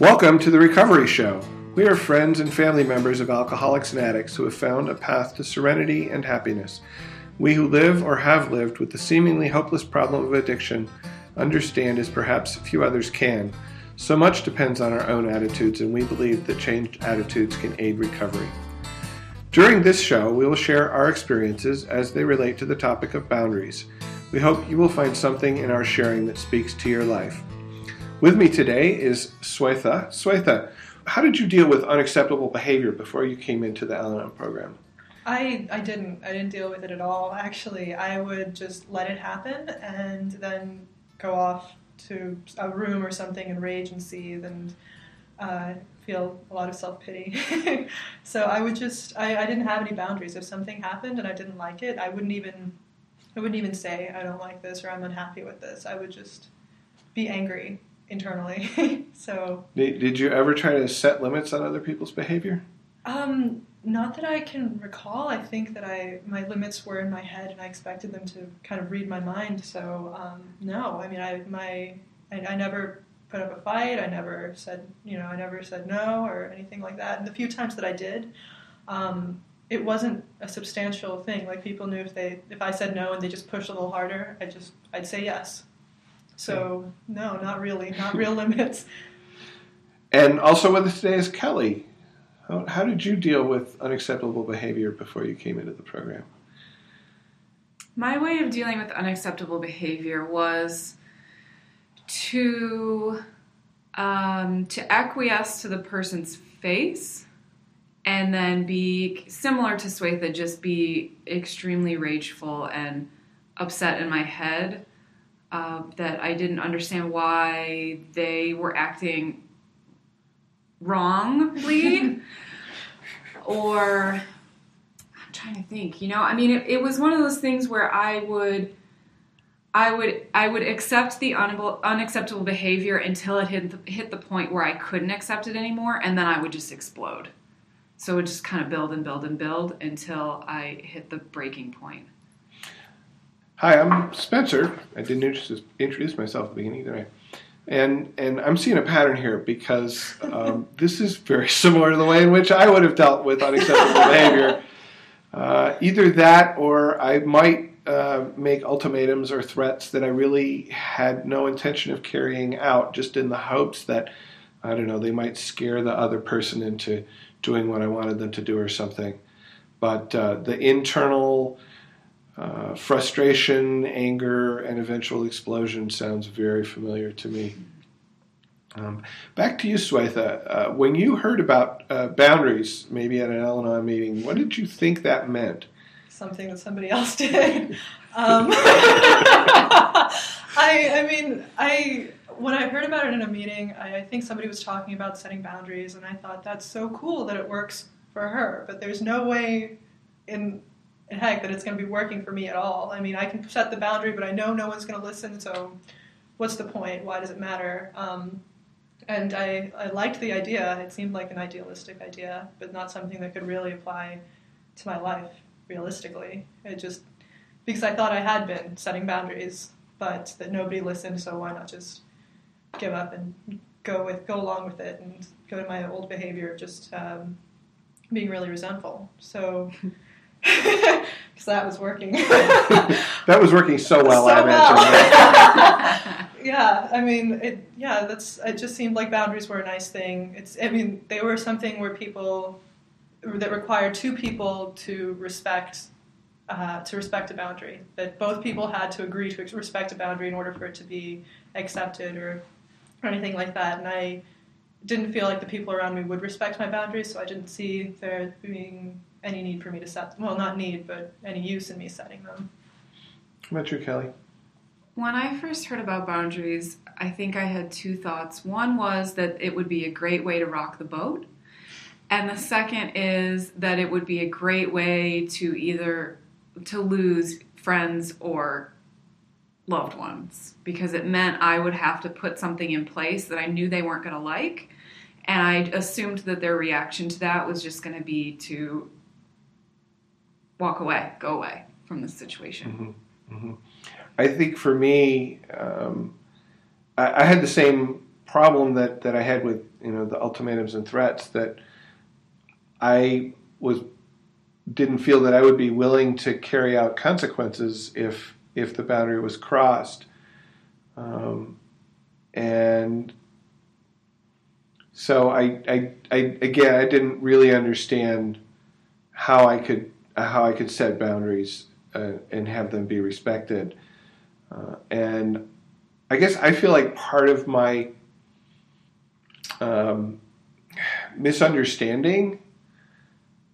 Welcome to the Recovery Show. We are friends and family members of alcoholics and addicts who have found a path to serenity and happiness. We who live or have lived with the seemingly hopeless problem of addiction understand as perhaps few others can. So much depends on our own attitudes, and we believe that changed attitudes can aid recovery. During this show, we will share our experiences as they relate to the topic of boundaries. We hope you will find something in our sharing that speaks to your life. With me today is Swetha. Swetha, how did you deal with unacceptable behavior before you came into the Al Anon program? I, I didn't. I didn't deal with it at all. Actually, I would just let it happen and then go off to a room or something and rage and seethe and uh, feel a lot of self pity. so I would just, I, I didn't have any boundaries. If something happened and I didn't like it, I wouldn't even I wouldn't even say I don't like this or I'm unhappy with this. I would just be angry internally. so did, did you ever try to set limits on other people's behavior? Um, not that I can recall. I think that I my limits were in my head, and I expected them to kind of read my mind. So um, no, I mean, I my I, I never put up a fight. I never said you know I never said no or anything like that. And the few times that I did, um, it wasn't a substantial thing. Like people knew if they if I said no and they just pushed a little harder, I just I'd say yes. So no, not really, not real limits. And also with us today is Kelli. How, how did you deal with unacceptable behavior before you came into the program? My way of dealing with unacceptable behavior was to um, to acquiesce to the person's face and then be similar to Swetha, just be extremely rageful and upset in my head uh, that I didn't understand why they were acting wrongly or I'm trying to think, you know, I mean, it, it was one of those things where I would. I would I would accept the unacceptable behavior until it hit the, hit the point where I couldn't accept it anymore, and then I would just explode. So it would just kind of build and build and build until I hit the breaking point. Hi, I'm Spencer. I didn't introduce myself at the beginning, did I? And and I'm seeing a pattern here because um, this is very similar to the way in which I would have dealt with unacceptable behavior. Uh, either that, or I might uh, make ultimatums or threats that I really had no intention of carrying out, just in the hopes that I don't know they might scare the other person into doing what I wanted them to do or something. But uh, the internal uh, frustration, anger, and eventual explosion sounds very familiar to me. Um, back to you, Swetha. Uh, when you heard about uh, boundaries, maybe at an Al meeting, what did you think that meant? Something that somebody else did. um, I, I mean, I when I heard about it in a meeting, I, I, think somebody was talking about setting boundaries, and I thought that's so cool that it works for her. But there's no way in, in heck that it's going to be working for me at all. I mean, I can set the boundary, but I know no one's going to listen. So, what's the point? Why does it matter? Um, and I, I liked the idea. It seemed like an idealistic idea, but not something that could really apply to my life realistically. It just because I thought I had been setting boundaries, but that nobody listened. So why not just give up and go with go along with it and go to my old behavior of just um, being really resentful. So because that was working. that was working so well, so I imagine. yeah, I mean, it. Yeah, that's. It just seemed like boundaries were a nice thing. It's. I mean, they were something where people that required two people to respect. Uh, to respect a boundary, that both people had to agree to respect a boundary in order for it to be accepted or or anything like that. And I didn't feel like the people around me would respect my boundaries, so I didn't see there being any need for me to set well, not need, but any use in me setting them. How about you, Kelli? When I first heard about boundaries, I think I had two thoughts. One was that it would be a great way to rock the boat. And the second is that it would be a great way to either to lose friends or loved ones because it meant I would have to put something in place that I knew they weren't going to like. And I assumed that their reaction to that was just going to be to walk away, go away from this situation. Mm-hmm. Mm-hmm. I think for me, um, I, I, had the same problem that, that I had with you know the ultimatums and threats that I was didn't feel that I would be willing to carry out consequences if if the boundary was crossed, um, and so I, I, I again I didn't really understand how I could how I could set boundaries uh, and have them be respected, uh, and I guess I feel like part of my um, misunderstanding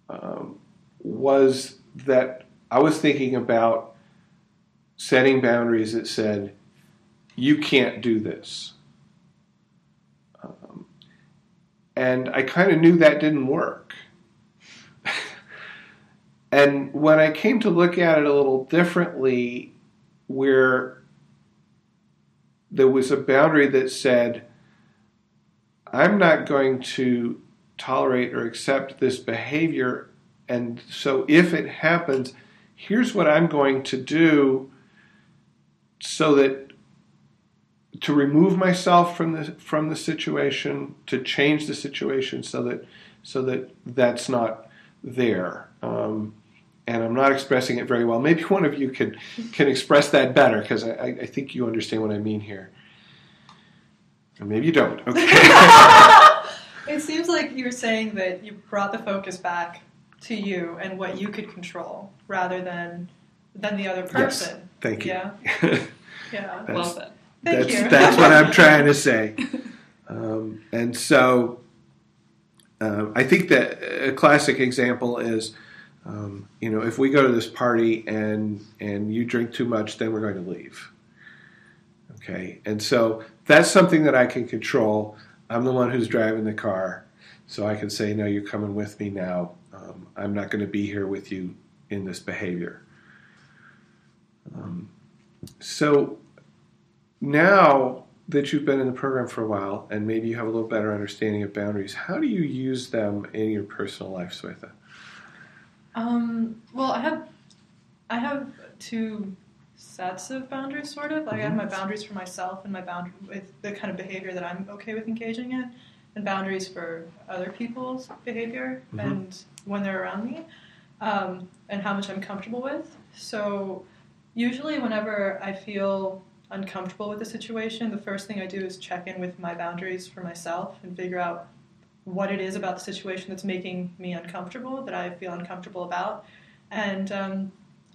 um, was that I was thinking about setting boundaries that said, you can't do this. Um, and I kind of knew that didn't work. And when I came to look at it a little differently, where there was a boundary that said, I'm not going to tolerate or accept this behavior. And so if it happens, here's what I'm going to do so that to remove myself from the from the situation, to change the situation so that so that that's not there. Um, and I'm not expressing it very well. Maybe one of you can can express that better because I, I think you understand what I mean here. Or maybe you don't. Okay. it seems like you're saying that you brought the focus back to you and what you could control rather than than the other person. Yes. Thank you. Yeah. yeah. well said. Thank that's you. that's what I'm trying to say. Um, and so uh, I think that a classic example is, um, you know, if we go to this party and and you drink too much, then we're going to leave. Okay, and so that's something that I can control. I'm the one who's driving the car, so I can say, no, you're coming with me now. Um, I'm not going to be here with you in this behavior. Um, so now that you've been in the program for a while and maybe you have a little better understanding of boundaries, how do you use them in your personal life, Swetha? Um, well, I have I have two sets of boundaries, sort of. Like I have my boundaries for myself and my boundary with the kind of behavior that I'm okay with engaging in, and boundaries for other people's behavior Mhm. and when they're around me, um, and how much I'm comfortable with. So usually, whenever I feel uncomfortable with a situation, the first thing I do is check in with my boundaries for myself and figure out what it is about the situation that's making me uncomfortable, that I feel uncomfortable about, and um,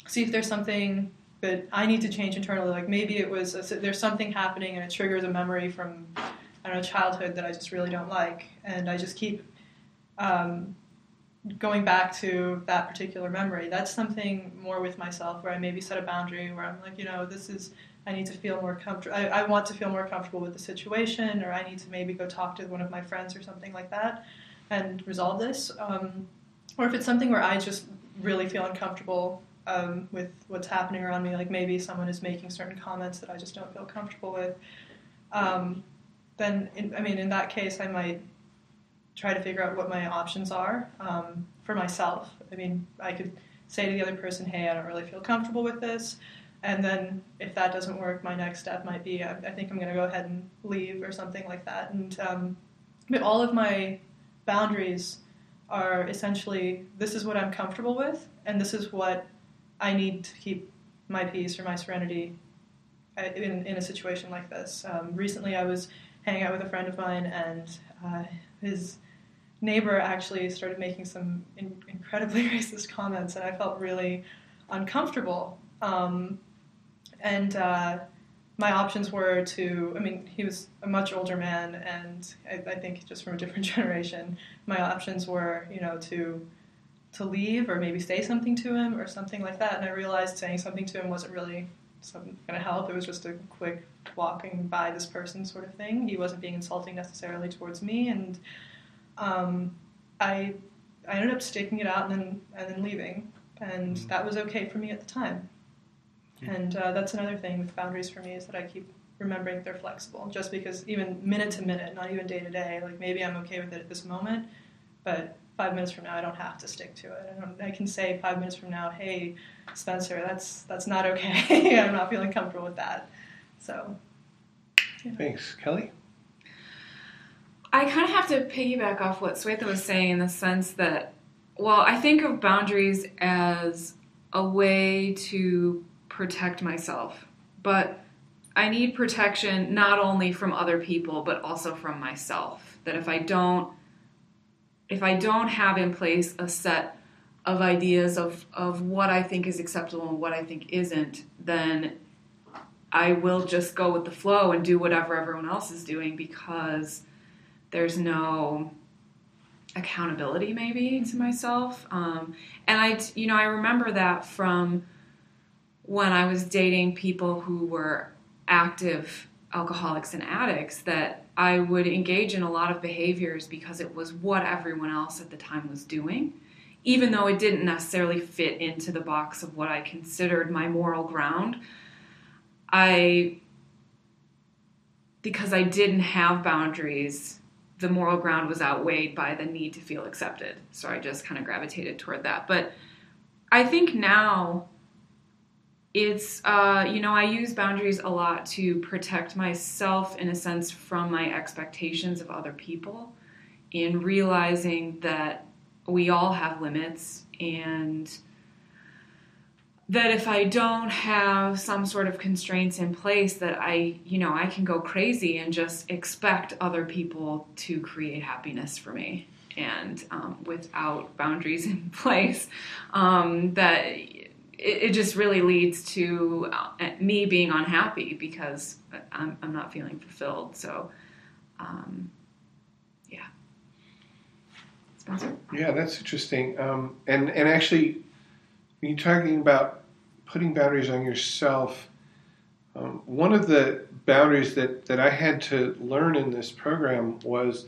see if there's something that I need to change internally. Like maybe it was a, there's something happening and it triggers a memory from I don't know childhood that I just really don't like, and I just keep um, going back to that particular memory. That's something more with myself where I maybe set a boundary where I'm like, you know, this is I need to feel more comfortable. I, I want to feel more comfortable with the situation, or I need to maybe go talk to one of my friends or something like that and resolve this. Um, or if it's something where I just really feel uncomfortable um, with what's happening around me, like maybe someone is making certain comments that I just don't feel comfortable with, um, then in, I mean, in that case, I might try to figure out what my options are um, for myself. I mean, I could say to the other person, "Hey, I don't really feel comfortable with this." And then if that doesn't work, my next step might be I, I think I'm going to go ahead and leave or something like that. And um, but all of my boundaries are essentially this is what I'm comfortable with, and this is what I need to keep my peace or my serenity uh, in, in a situation like this. Um, recently, I was hanging out with a friend of mine, and uh, his neighbor actually started making some in, incredibly racist comments, and I felt really uncomfortable. Um, and uh, my options were to, I mean, he was a much older man, and I, I think just from a different generation. My options were, you know, to to leave or maybe say something to him or something like that. And I realized saying something to him wasn't really going to help. It was just a quick walking by this person sort of thing. He wasn't being insulting necessarily towards me, and um, I I ended up sticking it out and then and then leaving, and that was okay for me at the time. And uh, that's another thing with boundaries for me is that I keep remembering they're flexible. Just because even minute to minute, not even day to day, like maybe I'm okay with it at this moment, but five minutes from now I don't have to stick to it. I, don't, I can say five minutes from now, hey, Spencer, that's that's not okay. I'm not feeling comfortable with that. So Thanks, Kelli. I kind of have to piggyback off what Swetha was saying in the sense that, well, I think of boundaries as a way to protect myself, but I need protection not only from other people but also from myself. That if I don't if I don't have in place a set of ideas of, of what I think is acceptable and what I think isn't, then I will just go with the flow and do whatever everyone else is doing because there's no accountability maybe to myself. Um, and I, you know, I remember that from when I was dating people who were active alcoholics and addicts that I would engage in a lot of behaviors because it was what everyone else at the time was doing, even though it didn't necessarily fit into the box of what I considered my moral ground. I, because I didn't have boundaries, the moral ground was outweighed by the need to feel accepted. So I just kind of gravitated toward that. But I think now it's uh, you know i use boundaries a lot to protect myself in a sense from my expectations of other people in realizing that we all have limits and that if i don't have some sort of constraints in place that i you know i can go crazy and just expect other people to create happiness for me. And um, without boundaries in place um, that it, it just really leads to uh, me being unhappy because I'm, I'm not feeling fulfilled. So, um, yeah. Spencer? Yeah, that's interesting. Um, and and actually, you're talking about putting boundaries on yourself. Um, one of the boundaries that, that I had to learn in this program was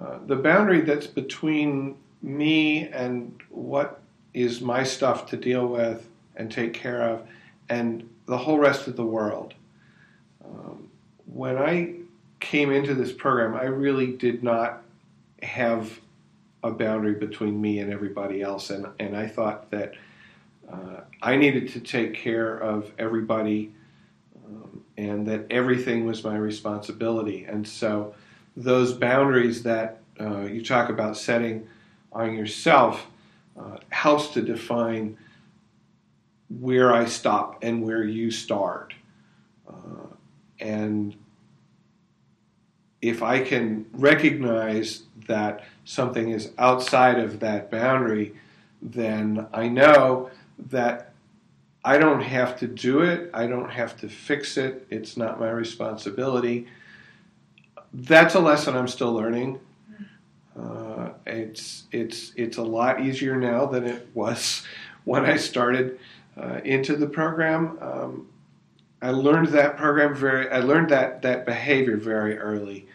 uh, the boundary that's between me and what is my stuff to deal with and take care of, and the whole rest of the world. Um, when I came into this program, I really did not have a boundary between me and everybody else, and, and I thought that uh, I needed to take care of everybody um, and that everything was my responsibility. And so, those boundaries that uh, you talk about setting on yourself uh, helps to define where I stop and where you start. Uh, and if I can recognize that something is outside of that boundary, then I know that I don't have to do it, I don't have to fix it, it's not my responsibility. That's a lesson I'm still learning. Uh, it's it's it's a lot easier now than it was when I started uh, into the program. Um, I learned that program very. I learned that that behavior very early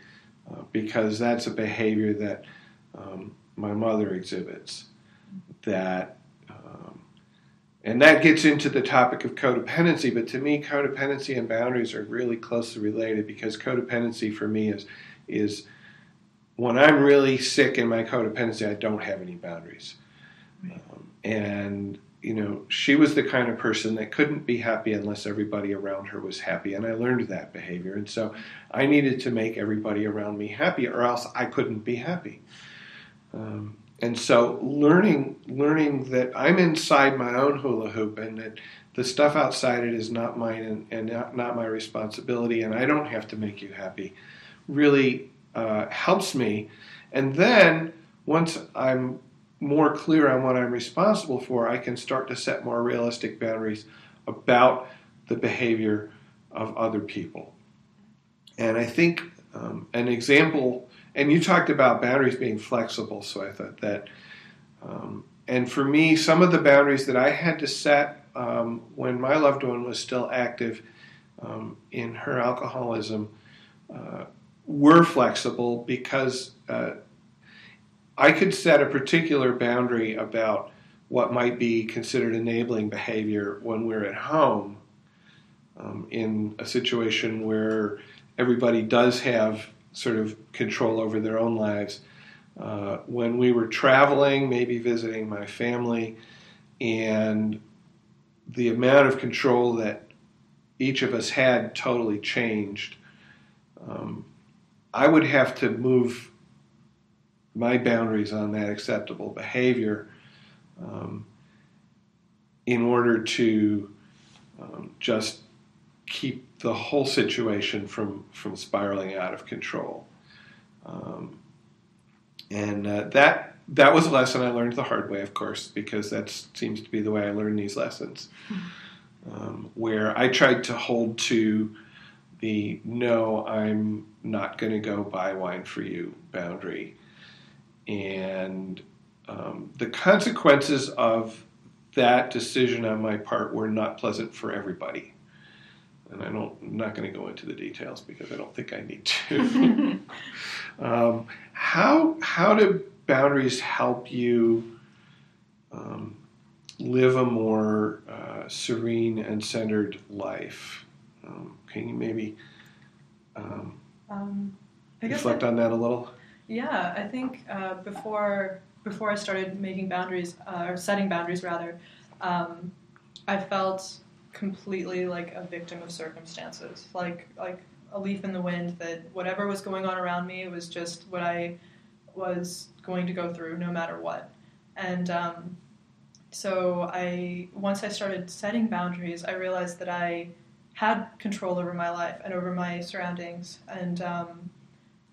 uh, because that's a behavior that um, my mother exhibits. That um, and that gets into the topic of codependency. But to me, codependency and boundaries are really closely related because codependency for me is is when I'm really sick in my codependency, I don't have any boundaries, um, and you know, she was the kind of person that couldn't be happy unless everybody around her was happy. And I learned that behavior. And so I needed to make everybody around me happy, or else I couldn't be happy. Um, and so learning learning that I'm inside my own hula hoop and that the stuff outside it is not mine and, and not, not, my responsibility and I don't have to make you happy really uh, helps me. And then once I'm more clear on what I'm responsible for, I can start to set more realistic boundaries about the behavior of other people. And I think um, an example, and you talked about boundaries being flexible, so I thought that. Um, and for me, some of the boundaries that I had to set um, when my loved one was still active um, in her alcoholism uh, were flexible because uh, I could set a particular boundary about what might be considered enabling behavior when we're at home um, in a situation where everybody does have sort of control over their own lives. Uh, when we were traveling, maybe visiting my family, and the amount of control that each of us had totally changed. Um, I would have to move my boundaries on that acceptable behavior um, in order to um, just keep the whole situation from from spiraling out of control. Um, and uh, that that was a lesson I learned the hard way, of course, because that seems to be the way I learn these lessons. Um, where I tried to hold to the no, I'm not going to go buy wine for you boundary. And um, the consequences of that decision on my part were not pleasant for everybody. And I don't, I'm not going to go into the details because I don't think I need to. um, how, how do boundaries help you um, live a more uh, serene and centered life? Um, can you maybe um, Um, I guess reflect I- on that a little? Yeah, I think uh, before before I started making boundaries uh, or setting boundaries rather, um, I felt completely like a victim of circumstances, like like a leaf in the wind. That whatever was going on around me was just what I was going to go through, no matter what. And um, so I once I started setting boundaries, I realized that I had control over my life and over my surroundings, and um,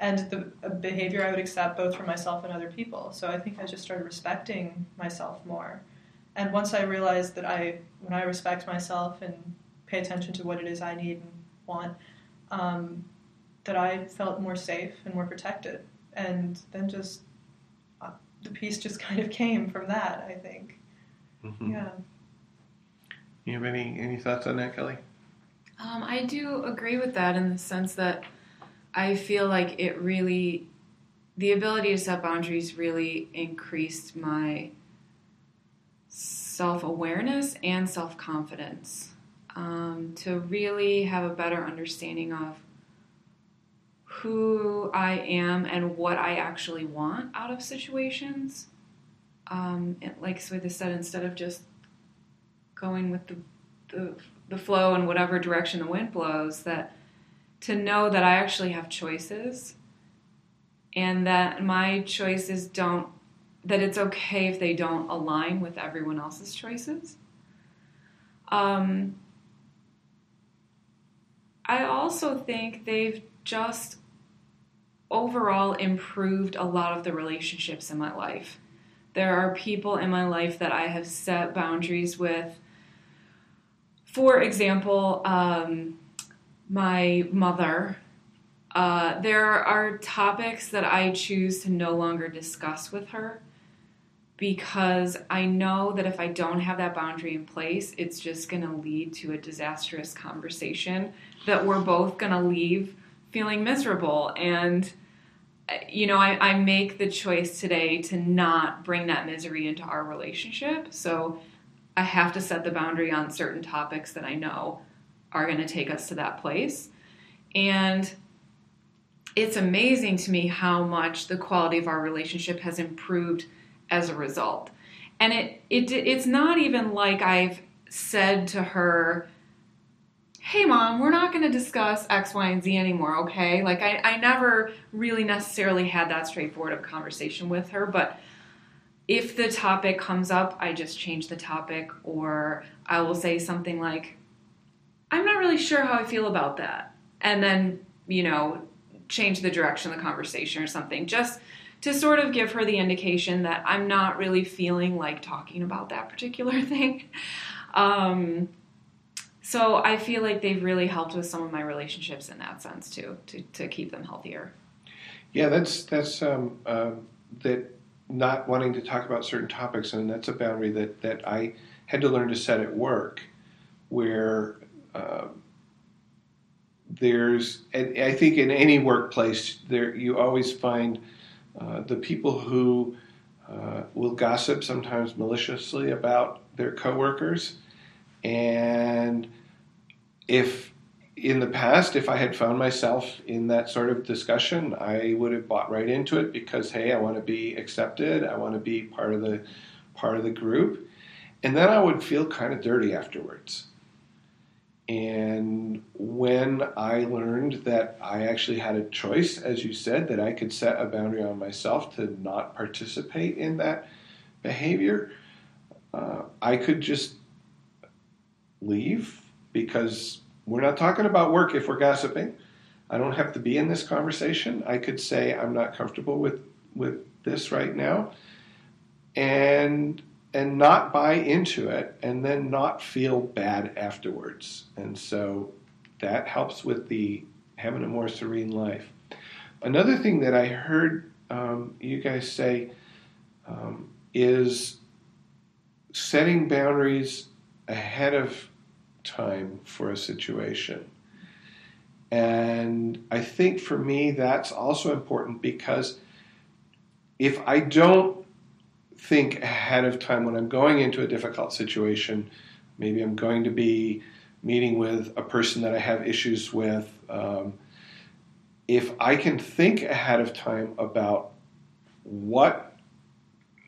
and the behavior I would accept both for myself and other people. So I think I just started respecting myself more. And once I realized that I, when I respect myself and pay attention to what it is I need and want, um, that I felt more safe and more protected. And then just uh, the peace just kind of came from that. I think. Mhm. Yeah. You have any any thoughts on that, Kelli? Um, I do agree with that in the sense that I feel like it really, the ability to set boundaries really increased my self awareness and self confidence. Um, to really have a better understanding of who I am and what I actually want out of situations. Um, like Swetha said, instead of just going with the, the the flow in whatever direction the wind blows that to know that I actually have choices and that my choices don't that it's okay if they don't align with everyone else's choices. Um, I also think they've just overall improved a lot of the relationships in my life. There are people in my life that I have set boundaries with for example, um, my mother, uh, there are topics that I choose to no longer discuss with her because I know that if I don't have that boundary in place, it's just going to lead to a disastrous conversation that we're both going to leave feeling miserable. And, uh, you know, I, I make the choice today to not bring that misery into our relationship. So, I have to set the boundary on certain topics that I know are going to take us to that place. And it's amazing to me how much the quality of our relationship has improved as a result. And it, it it's not even like I've said to her, hey mom, we're not going to discuss X, Y, and Z anymore, okay? Like I, I never really necessarily had that straightforward of conversation with her, but if the topic comes up, I just change the topic, or I will say something like, I'm not really sure how I feel about that. And then, you know, change the direction of the conversation or something, just to sort of give her the indication that I'm not really feeling like talking about that particular thing. Um, so I feel like they've really helped with some of my relationships in that sense too, to, to keep them healthier. Yeah, that's that's um, um, that not wanting to talk about certain topics, and that's a boundary that that I had to learn to set at work, where uh, there's, and I think in any workplace, there you always find uh, the people who uh, will gossip sometimes maliciously about their coworkers, and if in the past, if I had found myself in that sort of discussion, I would have bought right into it because hey, I want to be accepted, I want to be part of the part of the group, and then I would feel kind of dirty afterwards. and when I learned that I actually had a choice, as you said, that I could set a boundary on myself to not participate in that behavior, uh, I could just leave because we're not talking about work if we're gossiping. I don't have to be in this conversation. I could say I'm not comfortable with with this right now, and and not buy into it, and then not feel bad afterwards. And so that helps with the having a more serene life. Another thing that I heard um, you guys say um, is setting boundaries ahead of time for a situation. And I think for me, that's also important because if I don't think ahead of time when I'm going into a difficult situation, maybe I'm going to be meeting with a person that I have issues with. Um, if I can think ahead of time about what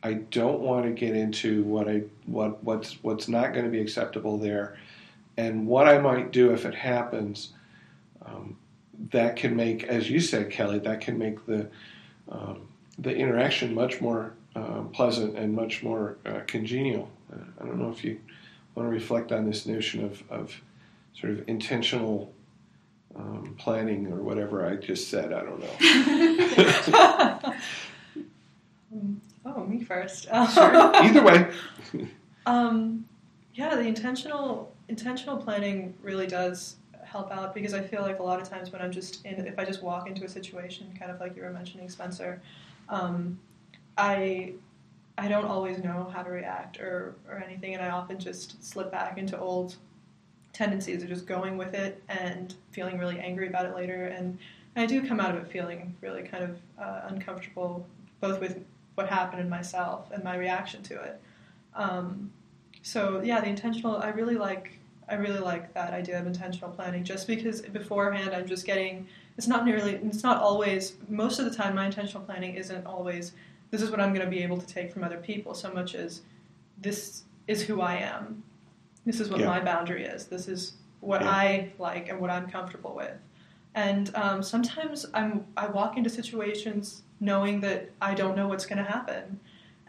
I don't want to get into, what I what what's what's not going to be acceptable there, and what I might do if it happens, um, that can make, as you said, Kelli, that can make the um, the interaction much more uh, pleasant and much more uh, congenial. Uh, I don't know if you want to reflect on this notion of, of sort of intentional um, planning or whatever I just said. I don't know. oh, me first. sure. Either way. um, yeah, the intentional intentional planning really does help out because I feel like a lot of times when I'm just in, if I just walk into a situation, kind of like you were mentioning, Spencer, um, I I don't always know how to react or or anything, and I often just slip back into old tendencies of just going with it and feeling really angry about it later. And I do come out of it feeling really kind of uh, uncomfortable, both with what happened in myself and my reaction to it. Um, so yeah, the intentional. I really like. I really like that idea of intentional planning, just because beforehand I'm just getting. It's not nearly. It's not always. Most of the time, my intentional planning isn't always. This is what I'm going to be able to take from other people. So much as this is who I am, this is what yeah. my boundary is. This is what yeah. I like and what I'm comfortable with. And um, sometimes I'm I walk into situations knowing that I don't know what's going to happen.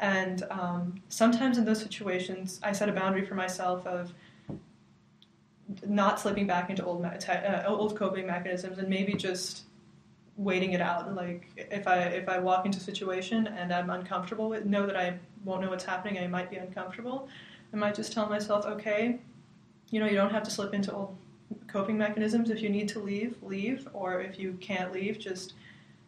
And um, sometimes in those situations, I set a boundary for myself of not slipping back into old uh, old coping mechanisms and maybe just waiting it out. Like if I if I walk into a situation and I'm uncomfortable with, know that I won't know what's happening. I might be uncomfortable. I might just tell myself, okay, you know, you don't have to slip into old coping mechanisms. If you need to leave, leave. Or if you can't leave, just,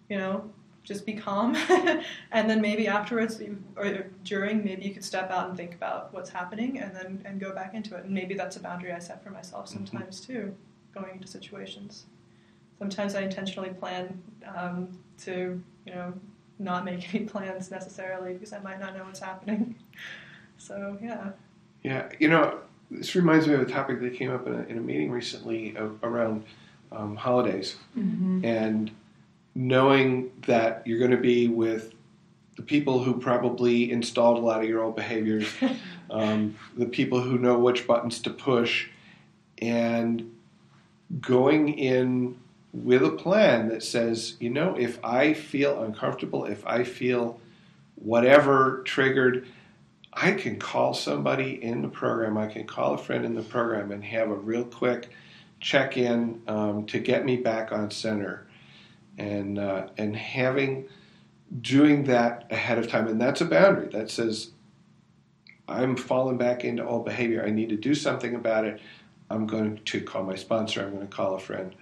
you know, just be calm. and then maybe afterwards or during, maybe you could step out and think about what's happening and then and go back into it. And maybe that's a boundary I set for myself mm-hmm. sometimes mm-hmm. too, going into situations. Sometimes I intentionally plan um, to, you know, not make any plans necessarily because I might not know what's happening. So, yeah. Yeah, you know, this reminds me of a topic that came up in a, in a meeting recently of, around um, holidays, mm-hmm. and knowing that you're going to be with the people who probably installed a lot of your old behaviors, um, the people who know which buttons to push, and going in with a plan that says, you know, if I feel uncomfortable, if I feel whatever triggered, I can call somebody in the program, I can call a friend in the program and have a real quick check in um, to get me back on center. And, uh, and having, doing that ahead of time, and that's a boundary that says, I'm falling back into old behavior. I need to do something about it. I'm going to call my sponsor. I'm going to call a friend,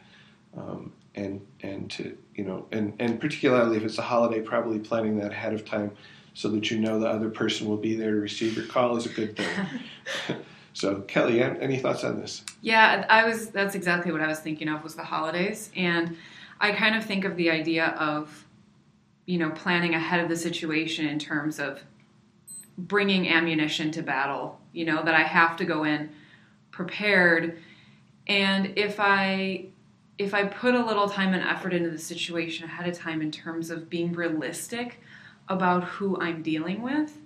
um, and and to you know, and and particularly if it's a holiday, probably planning that ahead of time so that you know the other person will be there to receive your call is a good thing. so, Kelli, any thoughts on this? Yeah, I was. That's exactly what I was thinking of was the holidays, and I kind of think of the idea of, you know, planning ahead of the situation in terms of bringing ammunition to battle. You know that I have to go in prepared, and if I if I put a little time and effort into the situation ahead of time in terms of being realistic about who I'm dealing with,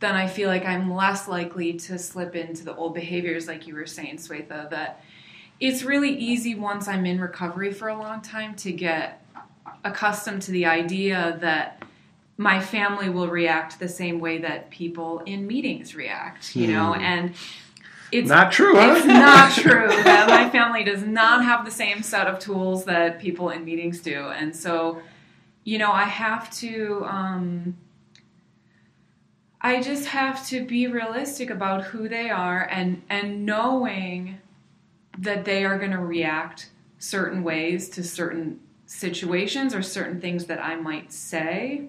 then I feel like I'm less likely to slip into the old behaviors, like you were saying, Swetha, that it's really easy once I'm in recovery for a long time to get accustomed to the idea that my family will react the same way that people in meetings react, you know, Hmm. and it's Not true, huh? it's not true that my family does not have the same set of tools that people in meetings do, and so, you know, I have to. Um, I just have to be realistic about who they are and and knowing that they are going to react certain ways to certain situations or certain things that I might say.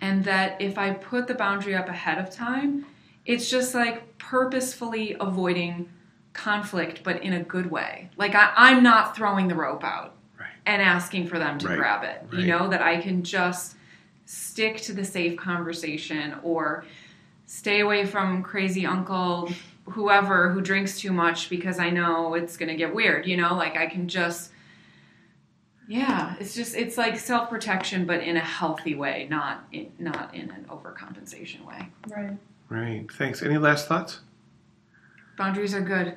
And that if I put the boundary up ahead of time, it's just like purposefully avoiding conflict, but in a good way. Like I, I'm not throwing the rope out Right. and asking for them to Right. grab it. Right. You know, that I can just stick to the safe conversation or stay away from crazy uncle whoever who drinks too much because I know it's going to get weird, you know? Like I can just yeah, it's just it's like self-protection but in a healthy way, not in, not in an overcompensation way. Right. Right. Thanks. Any last thoughts? Boundaries are good.